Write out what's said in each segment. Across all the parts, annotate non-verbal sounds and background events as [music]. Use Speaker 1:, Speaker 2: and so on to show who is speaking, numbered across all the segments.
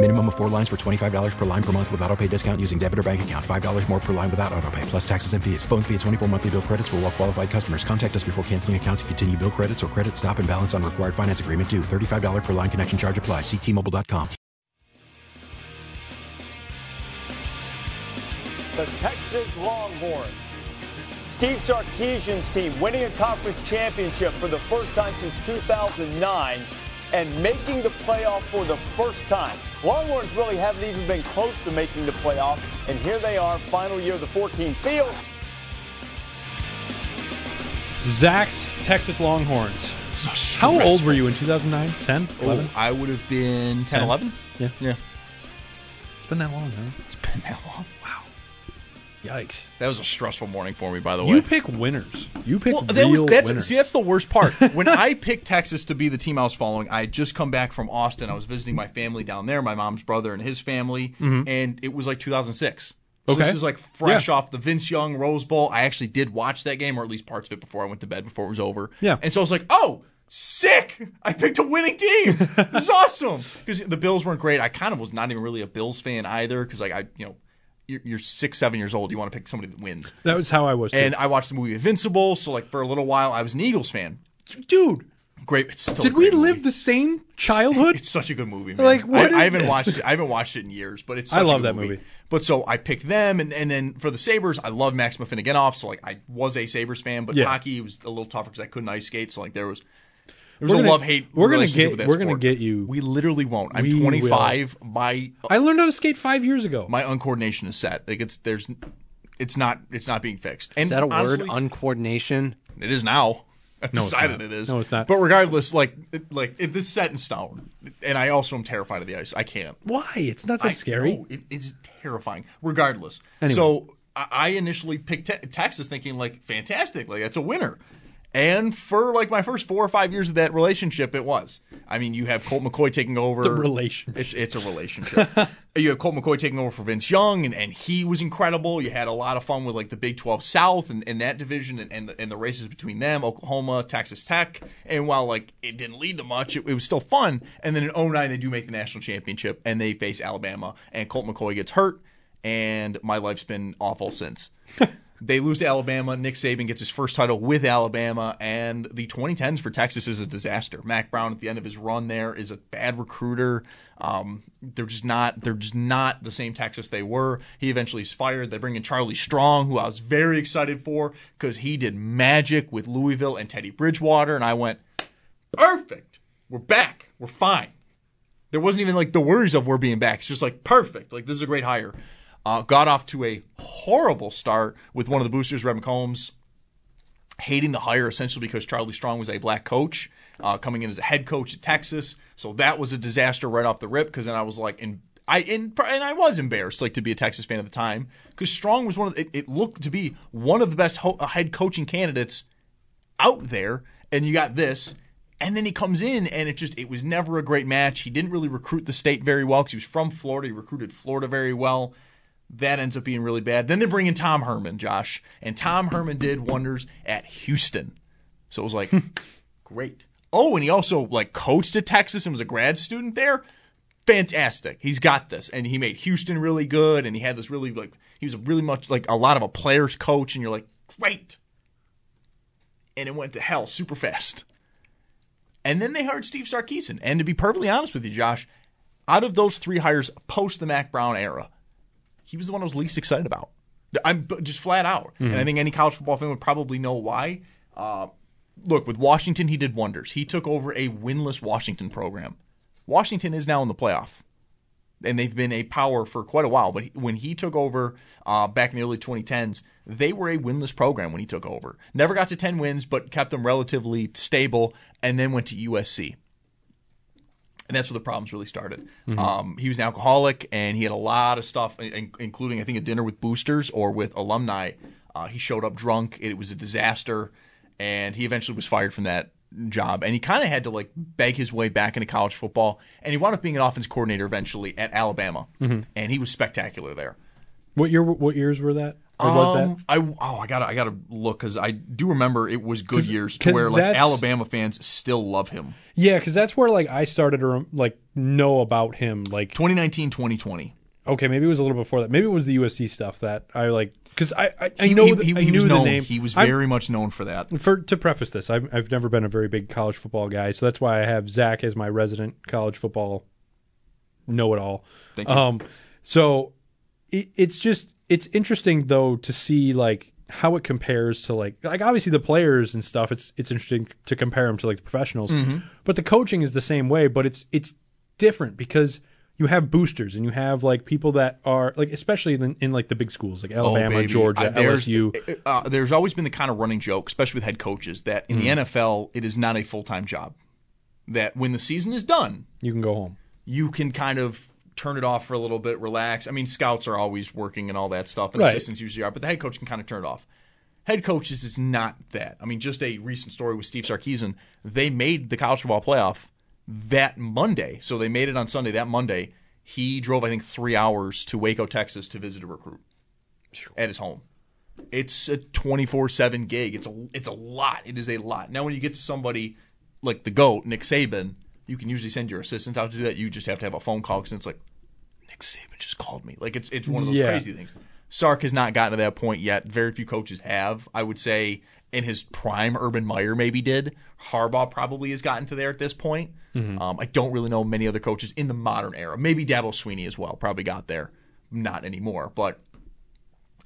Speaker 1: Minimum of four lines for $25 per line per month with auto pay discount using debit or bank account. $5 more per line without auto pay, plus taxes and fees. Phone fee at 24 monthly bill credits for all well qualified customers. Contact us before canceling account to continue bill credits or credit stop and balance on required finance agreement due. $35 per line connection charge apply. Ctmobile.com.
Speaker 2: The Texas Longhorns. Steve Sarkisian's team winning a conference championship for the first time since 2009 and making the playoff for the first time. Longhorns really haven't even been close to making the playoff, and here they are, final year of the 14 field.
Speaker 3: Zach's Texas Longhorns. How old were you in 2009? 10? 11?
Speaker 4: Oh, I would have been 10,
Speaker 3: 10?
Speaker 4: 11.
Speaker 3: Yeah.
Speaker 4: Yeah.
Speaker 3: It's been that long, huh?
Speaker 4: It's been that long.
Speaker 3: Wow. Yikes.
Speaker 4: That was a stressful morning for me, by the way.
Speaker 3: You pick winners. You pick
Speaker 4: well,
Speaker 3: real
Speaker 4: that was, that's,
Speaker 3: winners.
Speaker 4: see, that's the worst part. [laughs] when I picked Texas to be the team I was following, I had just come back from Austin. I was visiting my family down there, my mom's brother and his family, and it was like 2006. So
Speaker 3: Mm-hmm. Okay.
Speaker 4: this is like fresh
Speaker 3: Yeah.
Speaker 4: off the Vince Young Rose Bowl. I actually did watch that game, or at least parts of it, before I went to bed, before it was over.
Speaker 3: Yeah.
Speaker 4: And so I was like, oh, sick! I picked a winning team. this is [laughs] awesome. Because the Bills weren't great. I kind of was not even really a Bills fan either. Because like I, you know, you're, you're six, seven years old. You want to pick somebody that wins.
Speaker 3: that was how I was. Too.
Speaker 4: And I watched the movie Invincible. So like for a little while, I was an Eagles fan. Dude, great. It's still
Speaker 3: Did we live
Speaker 4: movie.
Speaker 3: the same childhood?
Speaker 4: It's such a good movie, man.
Speaker 3: Like, what
Speaker 4: I, I haven't
Speaker 3: this?
Speaker 4: watched it. I haven't watched it in years, but it's.
Speaker 3: I love that movie.
Speaker 4: But so I picked them, and, and then for the Sabres, I love Max Afinogenov So like I was a Sabres fan, but
Speaker 3: Yeah.
Speaker 4: hockey was a little tougher because I couldn't ice skate. So like there was. There was
Speaker 3: We're
Speaker 4: a
Speaker 3: gonna-
Speaker 4: love hate.
Speaker 3: we're gonna get-
Speaker 4: with that
Speaker 3: we're gonna get you-
Speaker 4: We literally won't. I'm
Speaker 3: We
Speaker 4: 25. My
Speaker 3: I learned how to skate five years ago.
Speaker 4: my uncoordination is set. Like it's there's, it's not it's not being fixed. And
Speaker 5: Is that a
Speaker 4: honestly,
Speaker 5: word? Uncoordination.
Speaker 4: It is now. I've
Speaker 3: No, it's
Speaker 4: decided
Speaker 3: not.
Speaker 4: it is.
Speaker 3: No, it's not.
Speaker 4: But regardless, like, it, like it, this set in stone, and I also am terrified of the ice. I can't.
Speaker 3: Why? It's not that
Speaker 4: I
Speaker 3: scary.
Speaker 4: know, it, it's terrifying. Regardless,
Speaker 3: Anyway.
Speaker 4: so I, I initially picked te- Texas, thinking like, fantastic, like that's a winner. And for like my first four or five years of that relationship, it was. I mean, you have Colt McCoy taking over.
Speaker 3: The relationship.
Speaker 4: It's it's a relationship. [laughs] you have Colt McCoy taking over for Vince Young, and, and he was incredible. You had a lot of fun with like the Big 12 South and, and that division and, and, the, and the races between them, Oklahoma, Texas Tech. And while like it didn't lead to much, it, it was still fun. And then in 09, they do make the national championship and they face Alabama, and Colt McCoy gets hurt, and my life's been awful since. [laughs] They lose to Alabama. Nick Saban gets his first title with Alabama, and the 2010s for Texas is a disaster. Mack Brown at the end of his run there is a bad recruiter. Um, they're just not. They're just not the same Texas they were. He eventually is fired. They bring in Charlie Strong, who I was very excited for because he did magic with Louisville and Teddy Bridgewater, and I went, perfect. We're back. We're fine. There wasn't even like the worries of we're being back. It's just like perfect. Like this is a great hire. Uh, got off to a horrible start with one of the boosters, Red McCombs, hating the hire essentially because Charlie Strong was a black coach uh, coming in as a head coach at Texas. So that was a disaster right off the rip because then I was like, and I and, and I was embarrassed like to be a Texas fan at the time because Strong was one of the, it, it looked to be one of the best ho- head coaching candidates out there, and you got this. And then he comes in, and it just it was never a great match. He didn't really recruit the state very well because he was from Florida. He recruited Florida very well. That ends up being really bad. Then they bring in Tom Herman, Josh, and Tom Herman did wonders at Houston. So it was like, [laughs] great. Oh, and he also like coached at Texas and was a grad student there. Fantastic. He's got this, and he made Houston really good. And he had this really like he was really much like a lot of a player's coach, and you're like, great. And it went to hell super fast. And then they hired Steve Sarkisian. And to be perfectly honest with you, Josh, out of those three hires post the Mack Brown era, he was the one I was least excited about. I'm just flat out. And I think any college football fan would probably know why. Uh, look, with Washington, he did wonders. He took over a winless Washington program. Washington is now in the playoff, and they've been a power for quite a while. But when he took over uh, back in the early 2010s, they were a winless program when he took over. Never got to 10 wins, but kept them relatively stable, and then went to USC and that's where the problems really started. Um, he was an alcoholic, and he had a lot of stuff, in- including I think a dinner with boosters or with alumni. Uh, he showed up drunk. It was a disaster, and he eventually was fired from that job. And he kind of had to like beg his way back into college football, and he wound up being an offense coordinator eventually at Alabama, and he was spectacular there.
Speaker 3: What year? What years were that? Or was that?
Speaker 4: Um, I oh I gotta I gotta look because I do remember it was good years to
Speaker 3: 'cause
Speaker 4: where like
Speaker 3: that's-
Speaker 4: Alabama fans still love him.
Speaker 3: Yeah, because that's where like I started to like know about him. Like
Speaker 4: 2019, 2020.
Speaker 3: okay, maybe it was a little before that. Maybe it was the USC stuff that I like because I I, I know
Speaker 4: he,
Speaker 3: the,
Speaker 4: he,
Speaker 3: I
Speaker 4: he
Speaker 3: knew
Speaker 4: was
Speaker 3: the
Speaker 4: known.
Speaker 3: name.
Speaker 4: He was
Speaker 3: I'm-
Speaker 4: very much known for that.
Speaker 3: for to preface this, I've I've never been a very big college football guy, so that's why I have Zach as my resident college football know it all.
Speaker 4: Thank you.
Speaker 3: Um, so it, it's just it's interesting though to see like how it compares to like like obviously the players and stuff. It's it's interesting to compare them to like the professionals,
Speaker 4: Mm-hmm.
Speaker 3: but the coaching is the same way, but it's it's different because. You have boosters, and you have like people that are like, especially in, in like the big schools, like Alabama,
Speaker 4: Oh.
Speaker 3: Georgia,
Speaker 4: Uh, there's,
Speaker 3: LSU.
Speaker 4: Uh, there's always been the kind of running joke, especially with head coaches, that in
Speaker 3: Mm-hmm.
Speaker 4: the NFL it is not a full time job. That when the season is done,
Speaker 3: You can go home.
Speaker 4: you can kind of turn it off for a little bit, relax. I mean, scouts are always working and all that stuff, and
Speaker 3: Right.
Speaker 4: assistants usually are, but the head coach can kind of turn it off. Head coaches is not that. I mean, just a recent story with Steve Sarkisian. They made the college football playoff that Monday, so they made it on Sunday. That Monday, he drove I think three hours to Waco, Texas, to visit a recruit at his home. It's a twenty four seven gig. It's a it's a lot. It is a lot. Now, when you get to somebody like the goat, Nick Saban, you can usually send your assistant out to do that. You just have to have a phone call because it's like Nick Saban just called me. Like it's it's one of those
Speaker 3: Yeah.
Speaker 4: crazy things. Sark has not gotten to that point yet. Very few coaches have. I would say in his prime, Urban Meyer maybe did. Harbaugh probably has gotten to there at this point. Um, I don't really know many other coaches in the modern era. Maybe Dabo Swinney as well. Probably got there. Not anymore, but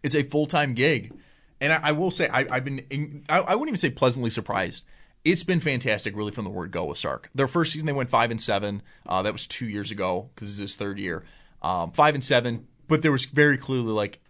Speaker 4: it's a full time gig, and I, I will say I, I've been in, I, I wouldn't even say pleasantly surprised. It's been fantastic, really, from the word go with Sark. Their first season, they went five and seven. Uh, that was two years ago because this is his third year. Um, five and seven, but there was very clearly like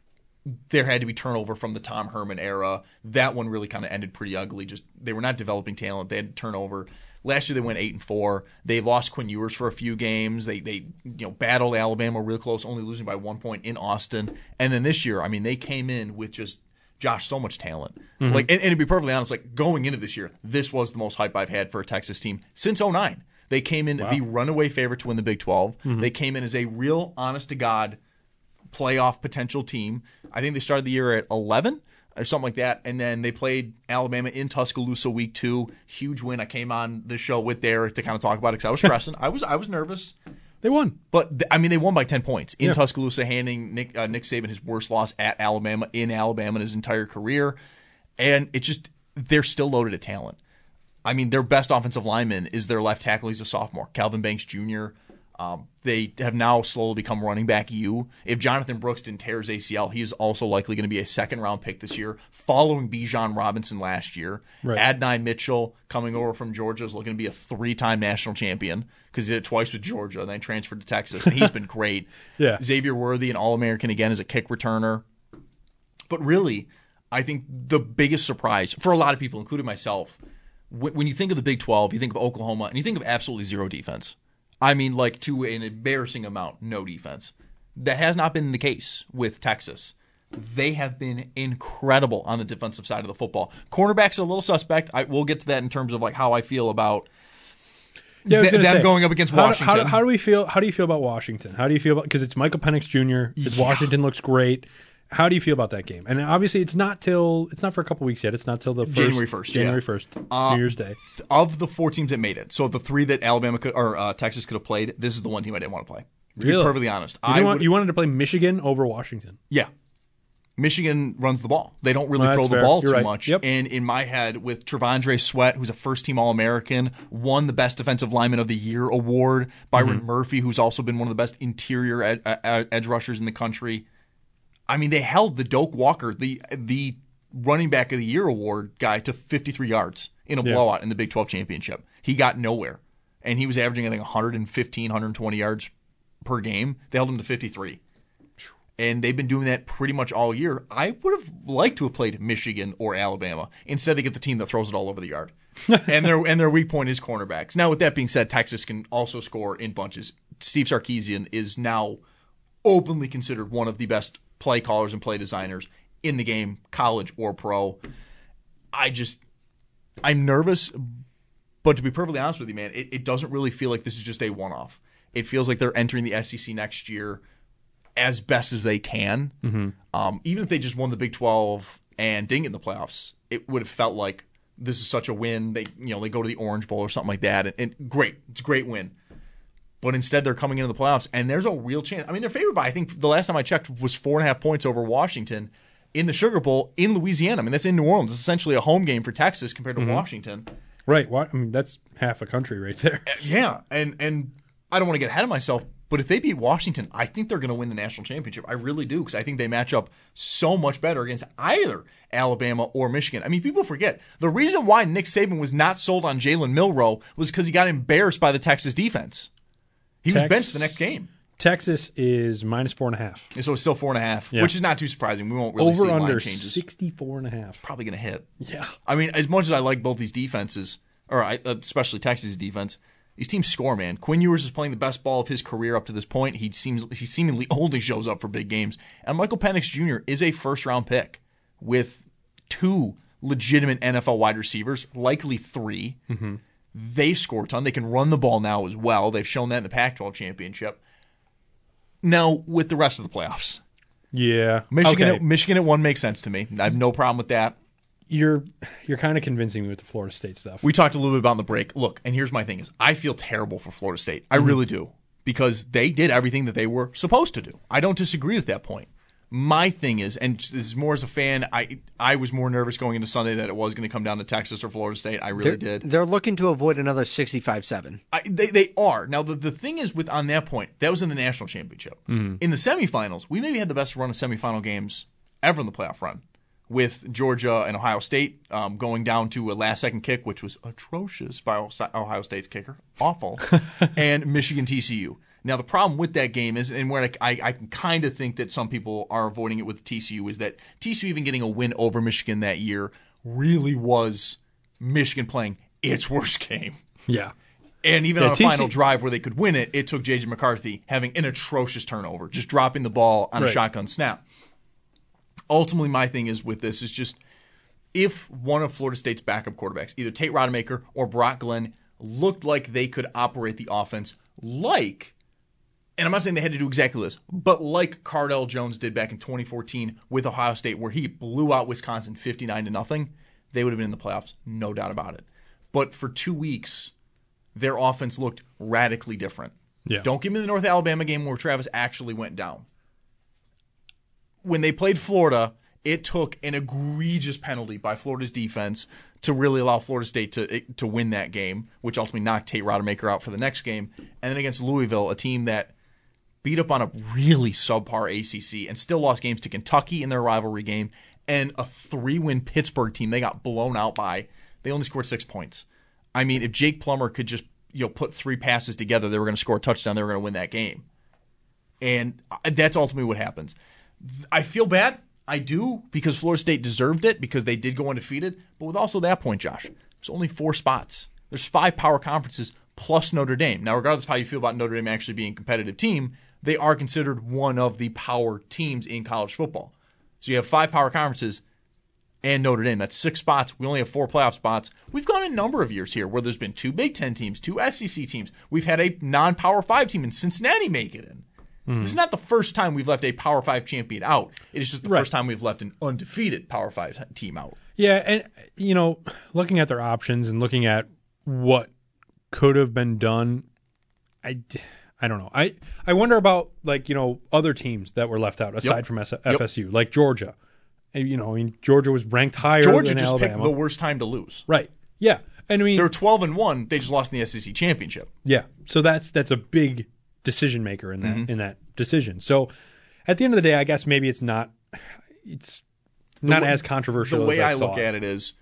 Speaker 4: there had to be turnover from the Tom Herman era. That one really kind of ended pretty ugly. Just they were not developing talent. They had turnover. Last year they went eight and four. They lost Quinn Ewers for a few games. They they you know battled Alabama real close, only losing by one point in Austin. And then this year, I mean, they came in with just Josh so much talent. Like and, and to be perfectly honest, like going into this year, this was the most hype I've had for a Texas team since 09. They came in the runaway favorite to win the Big 12. They came in as a real honest to God playoff potential team. I think they started the year at 11 or something like that. And then they played Alabama in Tuscaloosa week two. Huge win. I came on the show with Derek to kind of talk about it because I was [laughs] stressing. I was I was nervous.
Speaker 3: They won.
Speaker 4: But th- I mean, they won by ten points in
Speaker 3: Yeah.
Speaker 4: Tuscaloosa, handing Nick uh, Nick Saban his worst loss at Alabama in Alabama in his entire career, and it's just they're still loaded at talent. I mean, their best offensive lineman is their left tackle. He's a sophomore, Kelvin Banks Jr. Um, they have now slowly become running back U. If Jonathan Brooks didn't tear his ACL, he is also likely going to be a second round pick this year, following Bijan Robinson last year.
Speaker 3: Right.
Speaker 4: Adonai Mitchell coming over from Georgia is looking to be a three time national champion because he did it twice with Georgia and then transferred to Texas, and he's been great. [laughs]
Speaker 3: Yeah.
Speaker 4: Xavier Worthy, an All American again, as a kick returner. But really, I think the biggest surprise for a lot of people, including myself, when, you think of the Big 12, you think of Oklahoma, and you think of absolutely zero defense. I mean, like to an embarrassing amount, no defense. That has not been the case with Texas. They have been incredible on the defensive side of the football. Cornerbacks are a little suspect. I we'll get to that in terms of like how I feel about
Speaker 3: Yeah,
Speaker 4: Th- them
Speaker 3: say,
Speaker 4: going up against
Speaker 3: how How,
Speaker 4: Washington.
Speaker 3: do, how do we feel? How do you feel about Washington? How do you feel about because it's Michael Penix Jr. It's Washington looks great. How do you feel about that game? And obviously, it's not till it's not for a couple weeks yet. It's not till the first,
Speaker 4: January 1st.
Speaker 3: January first, New Year's Day.
Speaker 4: of the four teams that made it. So the three that Alabama could or uh, Texas could have played, this is the one team I didn't want to play. To
Speaker 3: Really?
Speaker 4: be perfectly honest,
Speaker 3: You,
Speaker 4: I
Speaker 3: want, you wanted to play Michigan over Washington.
Speaker 4: Yeah. Michigan runs the ball. They don't really
Speaker 3: Well,
Speaker 4: throw the
Speaker 3: fair.
Speaker 4: ball
Speaker 3: You're
Speaker 4: too
Speaker 3: right.
Speaker 4: much.
Speaker 3: Yep.
Speaker 4: And in my head, with T'Vondre Sweat, who's a first team All American, won the Best Defensive Lineman of the Year award. Byron
Speaker 3: Mm-hmm.
Speaker 4: Murphy, who's also been one of the best interior ed- uh, edge rushers in the country. I mean, they held the Doak Walker, the the running back of the year award guy to 53 yards in a
Speaker 3: Yeah.
Speaker 4: blowout in the Big 12 championship. He got nowhere. And he was averaging, I think, 115, 120 yards per game. They held him to 53. And they've been doing that pretty much all year. I would have liked to have played Michigan or Alabama. Instead, they get the team that throws it all over the yard. [laughs] and their and their weak point is cornerbacks. Now, with that being said, Texas can also score in bunches. Steve Sarkisian is now openly considered one of the best play callers and play designers in the game, college or pro. I just, I'm nervous, but to be perfectly honest with you, man, it, it doesn't really feel like this is just a one off. It feels like they're entering the SEC next year as best as they can. Um, even if they just won the Big 12 and didn't get in the playoffs, it would have felt like this is such a win. They, you know, they go to the Orange Bowl or something like that, and, and great, it's a great win. But instead, they're coming into the playoffs, and there's a real chance. I mean, they're favored by I think the last time I checked was four and a half points over Washington in the Sugar Bowl in Louisiana. I mean, that's in New Orleans. It's essentially a home game for Texas compared to mm-hmm. Washington.
Speaker 3: Right. What? I mean, that's half a country right there.
Speaker 4: Uh, yeah, and and I don't want to get ahead of myself, but if they beat Washington, I think they're going to win the national championship. I really do because I think they match up so much better against either Alabama or Michigan. I mean, people forget the reason why Nick Saban was not sold on Jalen Milroe was because he got embarrassed by the Texas defense. He was
Speaker 3: Tex-
Speaker 4: benched the next game,
Speaker 3: Texas is minus four and a half.
Speaker 4: and so it's still four and a half,
Speaker 3: Yeah.
Speaker 4: which is not too surprising. We won't really see
Speaker 3: Over
Speaker 4: line
Speaker 3: under
Speaker 4: changes.
Speaker 3: 64 and a half.
Speaker 4: Probably going to hit.
Speaker 3: Yeah.
Speaker 4: I mean, as much as I like both these defenses, or I, especially Texas' defense, these teams score, man. Quinn Ewers is playing the best ball of his career up to this point. He seems he seemingly [laughs] only shows up for big games. And Michael Penix Jr. is a first round pick with two legitimate NFL wide receivers, likely 3 mm-hmm. They score a ton. They can run the ball now as well. They've shown that in the Pac-12 championship. Now with the rest of the playoffs,
Speaker 3: Yeah.
Speaker 4: Michigan
Speaker 3: Okay.
Speaker 4: at, Michigan at one makes sense to me. I have no problem with that.
Speaker 3: You're you're kind of convincing me with the Florida State stuff.
Speaker 4: We talked a little bit about in the break. Look, and here's my thing: is I feel terrible for Florida State.
Speaker 3: Mm-hmm.
Speaker 4: I really do because they did everything that they were supposed to do. I don't disagree with that point. My thing is, and this is more as a fan, I I was more nervous going into Sunday that it was going to come down to Texas or Florida State. I really
Speaker 5: They're,
Speaker 4: did.
Speaker 5: they're looking to avoid another 65-7.
Speaker 4: I, they they are now. The, the thing is with on that point, that was in the national championship.
Speaker 3: Mm-hmm.
Speaker 4: In the semifinals, we maybe had the best run of semifinal games ever in the playoff run, with Georgia and Ohio State um, going down to a last second kick, which was atrocious by Ohio State's kicker, awful, [laughs] and Michigan TCU. Now the problem with that game is, and where I, I, I kind of think that some people are avoiding it with TCU is that TCU even getting a win over Michigan that year really was Michigan playing its [laughs] worst game.
Speaker 3: yeah.
Speaker 4: And even
Speaker 3: Yeah,
Speaker 4: on a
Speaker 3: TC
Speaker 4: final drive where they could win it, it took JJ McCarthy having an atrocious turnover, just dropping the ball on a shotgun snap. Ultimately, my thing is with this is just if one of Florida State's backup quarterbacks, either Tate Rodemaker or Brock Glenn, looked like they could operate the offense like, and I'm not saying they had to do exactly this, but like Cardale Jones did back in 2014 with Ohio State, where he blew out Wisconsin 59 to nothing, they would have been in the playoffs, no doubt about it. But for two weeks, their offense looked radically different.
Speaker 3: Yeah.
Speaker 4: Don't give me the North Alabama game where Travis actually went down. When they played Florida, it took an egregious penalty by Florida's defense to really allow Florida State to to win that game, which ultimately knocked Tate Rodemaker out for the next game. And then against Louisville, a team that beat up on a really subpar ACC and still lost games to Kentucky in their rivalry game, and a three-win Pittsburgh team they got blown out by. They only scored six points. I mean, if Jack Plummer could just you know put three passes together, they were going to score a touchdown. They were going to win that game, and uh, that's ultimately what happens. I feel bad. I do because Florida State deserved it because they did go undefeated. But with also that point, Josh, there's only four spots. There's five power conferences plus Notre Dame. Now, regardless of how you feel about Notre Dame actually being a competitive team, they are considered one of the power teams in college football. So you have five power conferences and Notre Dame. That's six spots. We only have four playoff spots. We've gone a number of years here where there's been two Big Ten teams, two SEC teams. We've had a non power five team in Cincinnati make it in. This is not the first time we've left a Power Five champion out. It is just the
Speaker 3: Right.
Speaker 4: first time we've left an undefeated Power Five team out.
Speaker 3: Yeah, and you know, looking at their options and looking at what could have been done, I, I don't know. I I wonder about like you know other teams that were left out aside
Speaker 4: Yep.
Speaker 3: from S- FSU, like Georgia. And, you know, I mean, Georgia was ranked higher
Speaker 4: Georgia
Speaker 3: than
Speaker 4: just
Speaker 3: Alabama.
Speaker 4: picked the worst time to lose.
Speaker 3: right? Yeah, and I mean,
Speaker 4: They're 12 and one. They just lost in the SEC championship.
Speaker 3: Yeah. So that's that's a big decision maker in that
Speaker 4: Mm-hmm.
Speaker 3: in that decision. So at the end of the day, I guess maybe it's not it's not
Speaker 4: way-
Speaker 3: as controversial.
Speaker 4: The way
Speaker 3: I,
Speaker 4: I, look at it is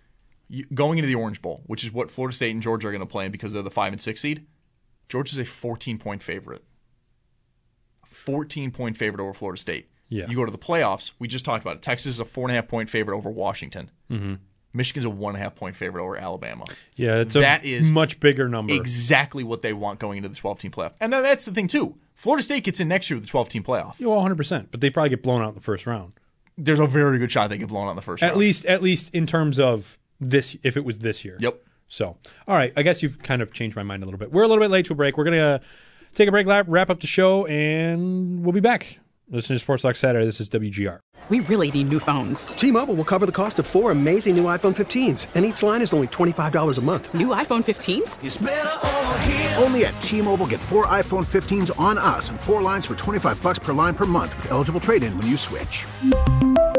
Speaker 4: going into the Orange Bowl, which is what Florida State and Georgia are going to play in because they're the five and six seed. Georgia's a 14 point favorite. 14 point favorite over Florida State.
Speaker 3: Yeah.
Speaker 4: You go to the playoffs. We just talked about it. Texas is a four and a half point favorite over Washington.
Speaker 3: Mm-hmm.
Speaker 4: Michigan's a one and a half point favorite over Alabama.
Speaker 3: Yeah, it's a
Speaker 4: That is
Speaker 3: much bigger number.
Speaker 4: Exactly what they want going into the 12 team playoff. And that's the thing too. Florida State gets in next year with the 12 team playoff.
Speaker 3: Yeah, well, 100. percent But they probably get blown out in the first round.
Speaker 4: There's a very good shot they get blown out in the first
Speaker 3: At
Speaker 4: round.
Speaker 3: least, at least in terms of this, if it was this year.
Speaker 4: Yep.
Speaker 3: So, all right. I guess you've kind of changed my mind a little bit. We're a little bit late to a break. We're gonna uh, take a break, lap, wrap up the show, and we'll be back. Listen to Sports Talk Saturday. This is WGR.
Speaker 6: We really need new phones.
Speaker 7: T-Mobile will cover the cost of four amazing new iPhone 15s, and each line is only $25 a month.
Speaker 6: New iPhone 15s?
Speaker 8: Only at T-Mobile get four iPhone 15s on us and four lines for 25 bucks per line per month with eligible trade-in when you switch.